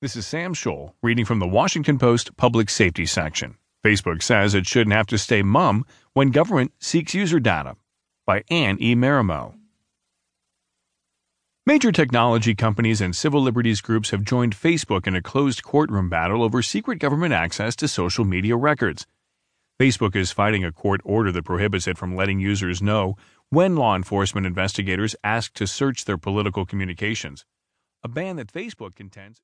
This is Sam Scholl reading from the Washington Post Public Safety section. Facebook says it shouldn't have to stay mum when government seeks user data. By Anne E. Marimo. Major technology companies and civil liberties groups have joined Facebook in a closed courtroom battle over secret government access to social media records. Facebook is fighting a court order that prohibits it from letting users know when law enforcement investigators ask to search their political communications, a ban that Facebook contends